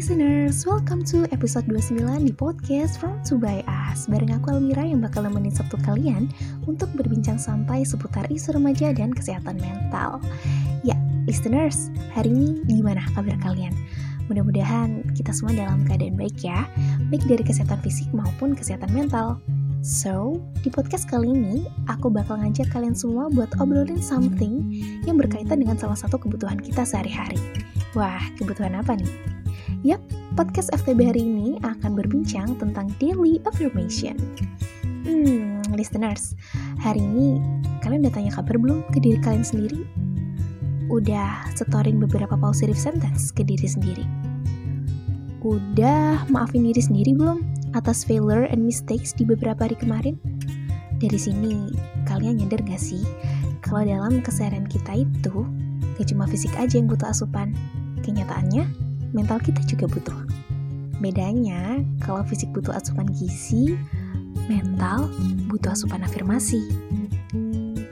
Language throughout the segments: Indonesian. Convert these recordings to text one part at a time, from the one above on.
listeners, welcome to episode 29 di podcast From To By Us Bareng aku Almira yang bakal nemenin Sabtu kalian Untuk berbincang santai seputar isu remaja dan kesehatan mental Ya, listeners, hari ini gimana kabar kalian? Mudah-mudahan kita semua dalam keadaan baik ya Baik dari kesehatan fisik maupun kesehatan mental So, di podcast kali ini, aku bakal ngajak kalian semua buat obrolin something yang berkaitan dengan salah satu kebutuhan kita sehari-hari. Wah, kebutuhan apa nih? Yap, podcast FTB hari ini akan berbincang tentang daily affirmation. Hmm, listeners, hari ini kalian udah tanya kabar belum ke diri kalian sendiri? Udah setorin beberapa positive sentence ke diri sendiri? Udah maafin diri sendiri belum atas failure and mistakes di beberapa hari kemarin? Dari sini, kalian nyadar gak sih kalau dalam keseharian kita itu gak cuma fisik aja yang butuh asupan? Kenyataannya, mental kita juga butuh. Bedanya, kalau fisik butuh asupan gizi, mental butuh asupan afirmasi.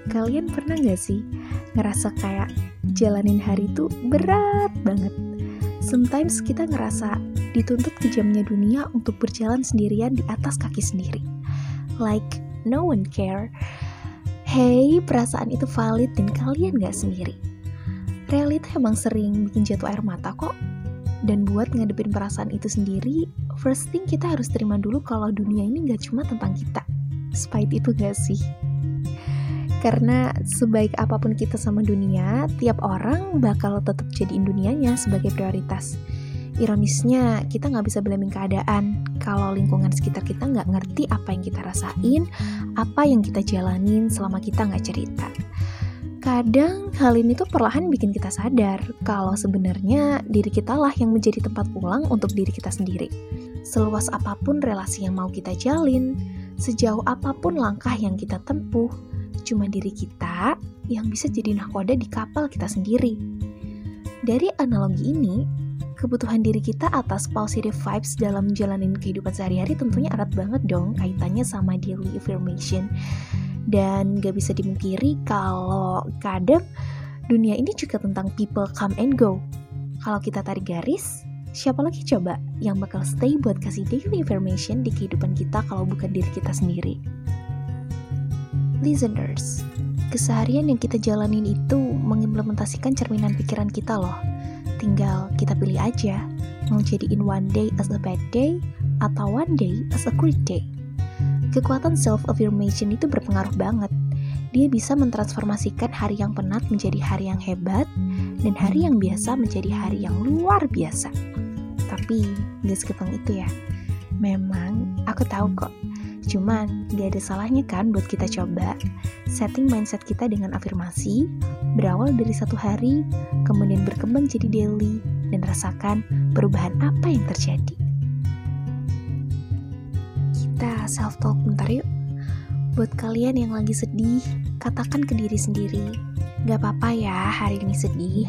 Kalian pernah gak sih ngerasa kayak jalanin hari itu berat banget? Sometimes kita ngerasa dituntut kejamnya dunia untuk berjalan sendirian di atas kaki sendiri. Like, no one care. Hey, perasaan itu valid dan kalian gak sendiri. Realita emang sering bikin jatuh air mata kok, dan buat ngadepin perasaan itu sendiri, first thing kita harus terima dulu kalau dunia ini gak cuma tentang kita. Spite itu gak sih? Karena sebaik apa pun kita sama dunia, tiap orang bakal tetap jadiin dunianya sebagai prioritas. Ironisnya, kita nggak bisa blaming keadaan kalau lingkungan sekitar kita nggak ngerti apa yang kita rasain, apa yang kita jalanin selama kita nggak cerita. Kadang hal ini tuh perlahan bikin kita sadar kalau sebenarnya diri kita lah yang menjadi tempat pulang untuk diri kita sendiri. Seluas apa pun relasi yang mau kita jalin, sejauh apa pun langkah yang kita tempuh, cuma diri kita yang bisa jadi nahkoda di kapal kita sendiri. Dari analogi ini, kebutuhan diri kita atas positive vibes dalam menjalani kehidupan sehari-hari tentunya erat banget dong kaitannya sama daily affirmation dan gak bisa dimungkiri kalau kadang dunia ini juga tentang people come and go. Kalau kita tarik garis, siapa lagi coba yang bakal stay buat kasih daily information di kehidupan kita kalau bukan diri kita sendiri? Listeners, keseharian yang kita jalanin itu mengimplementasikan cerminan pikiran kita loh. Tinggal kita pilih aja, mau jadiin one day as a bad day atau one day as a great day. Kekuatan self-affirmation itu berpengaruh banget. Dia bisa mentransformasikan hari yang penat menjadi hari yang hebat, dan hari yang biasa menjadi hari yang luar biasa. Tapi, gak segampang itu ya. Memang, aku tahu kok. Cuman, gak ada salahnya kan buat kita coba setting mindset kita dengan afirmasi, berawal dari satu hari, kemudian berkembang jadi daily, dan rasakan perubahan apa yang terjadi kita self-talk bentar yuk. Buat kalian yang lagi sedih, katakan ke diri sendiri, gak apa-apa ya hari ini sedih,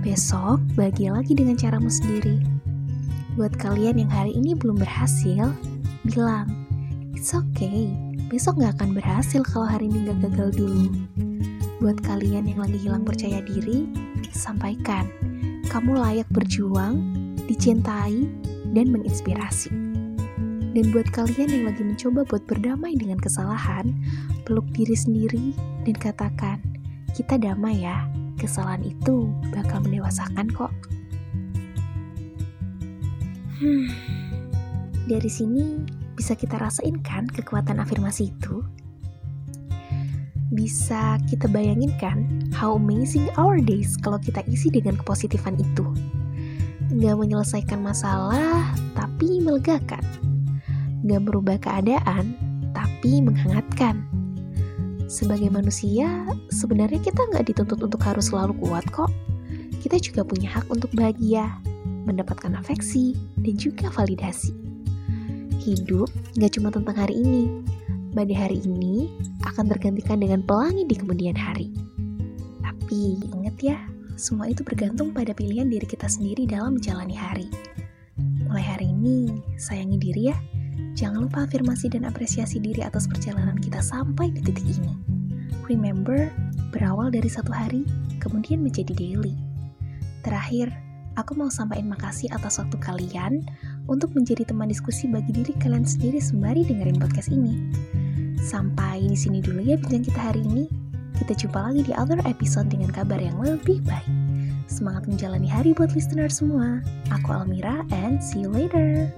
besok bahagia lagi dengan caramu sendiri. Buat kalian yang hari ini belum berhasil, bilang, it's okay, besok gak akan berhasil kalau hari ini gak gagal dulu. Buat kalian yang lagi hilang percaya diri, sampaikan, kamu layak berjuang, dicintai, dan menginspirasi. Dan buat kalian yang lagi mencoba buat berdamai dengan kesalahan, peluk diri sendiri dan katakan, kita damai ya, kesalahan itu bakal mendewasakan kok. Hmm, dari sini bisa kita rasain kan kekuatan afirmasi itu? Bisa kita bayangin kan how amazing our days kalau kita isi dengan kepositifan itu. Nggak menyelesaikan masalah, tapi melegakan gak merubah keadaan, tapi menghangatkan. Sebagai manusia, sebenarnya kita nggak dituntut untuk harus selalu kuat kok. Kita juga punya hak untuk bahagia, mendapatkan afeksi, dan juga validasi. Hidup nggak cuma tentang hari ini. Badai hari ini akan tergantikan dengan pelangi di kemudian hari. Tapi ingat ya, semua itu bergantung pada pilihan diri kita sendiri dalam menjalani hari. Mulai hari ini, sayangi diri ya Jangan lupa afirmasi dan apresiasi diri atas perjalanan kita sampai di titik ini. Remember, berawal dari satu hari, kemudian menjadi daily. Terakhir, aku mau sampaikan makasih atas waktu kalian untuk menjadi teman diskusi bagi diri kalian sendiri sembari dengerin podcast ini. Sampai di sini dulu ya bincang kita hari ini. Kita jumpa lagi di other episode dengan kabar yang lebih baik. Semangat menjalani hari buat listener semua. Aku Almira and see you later.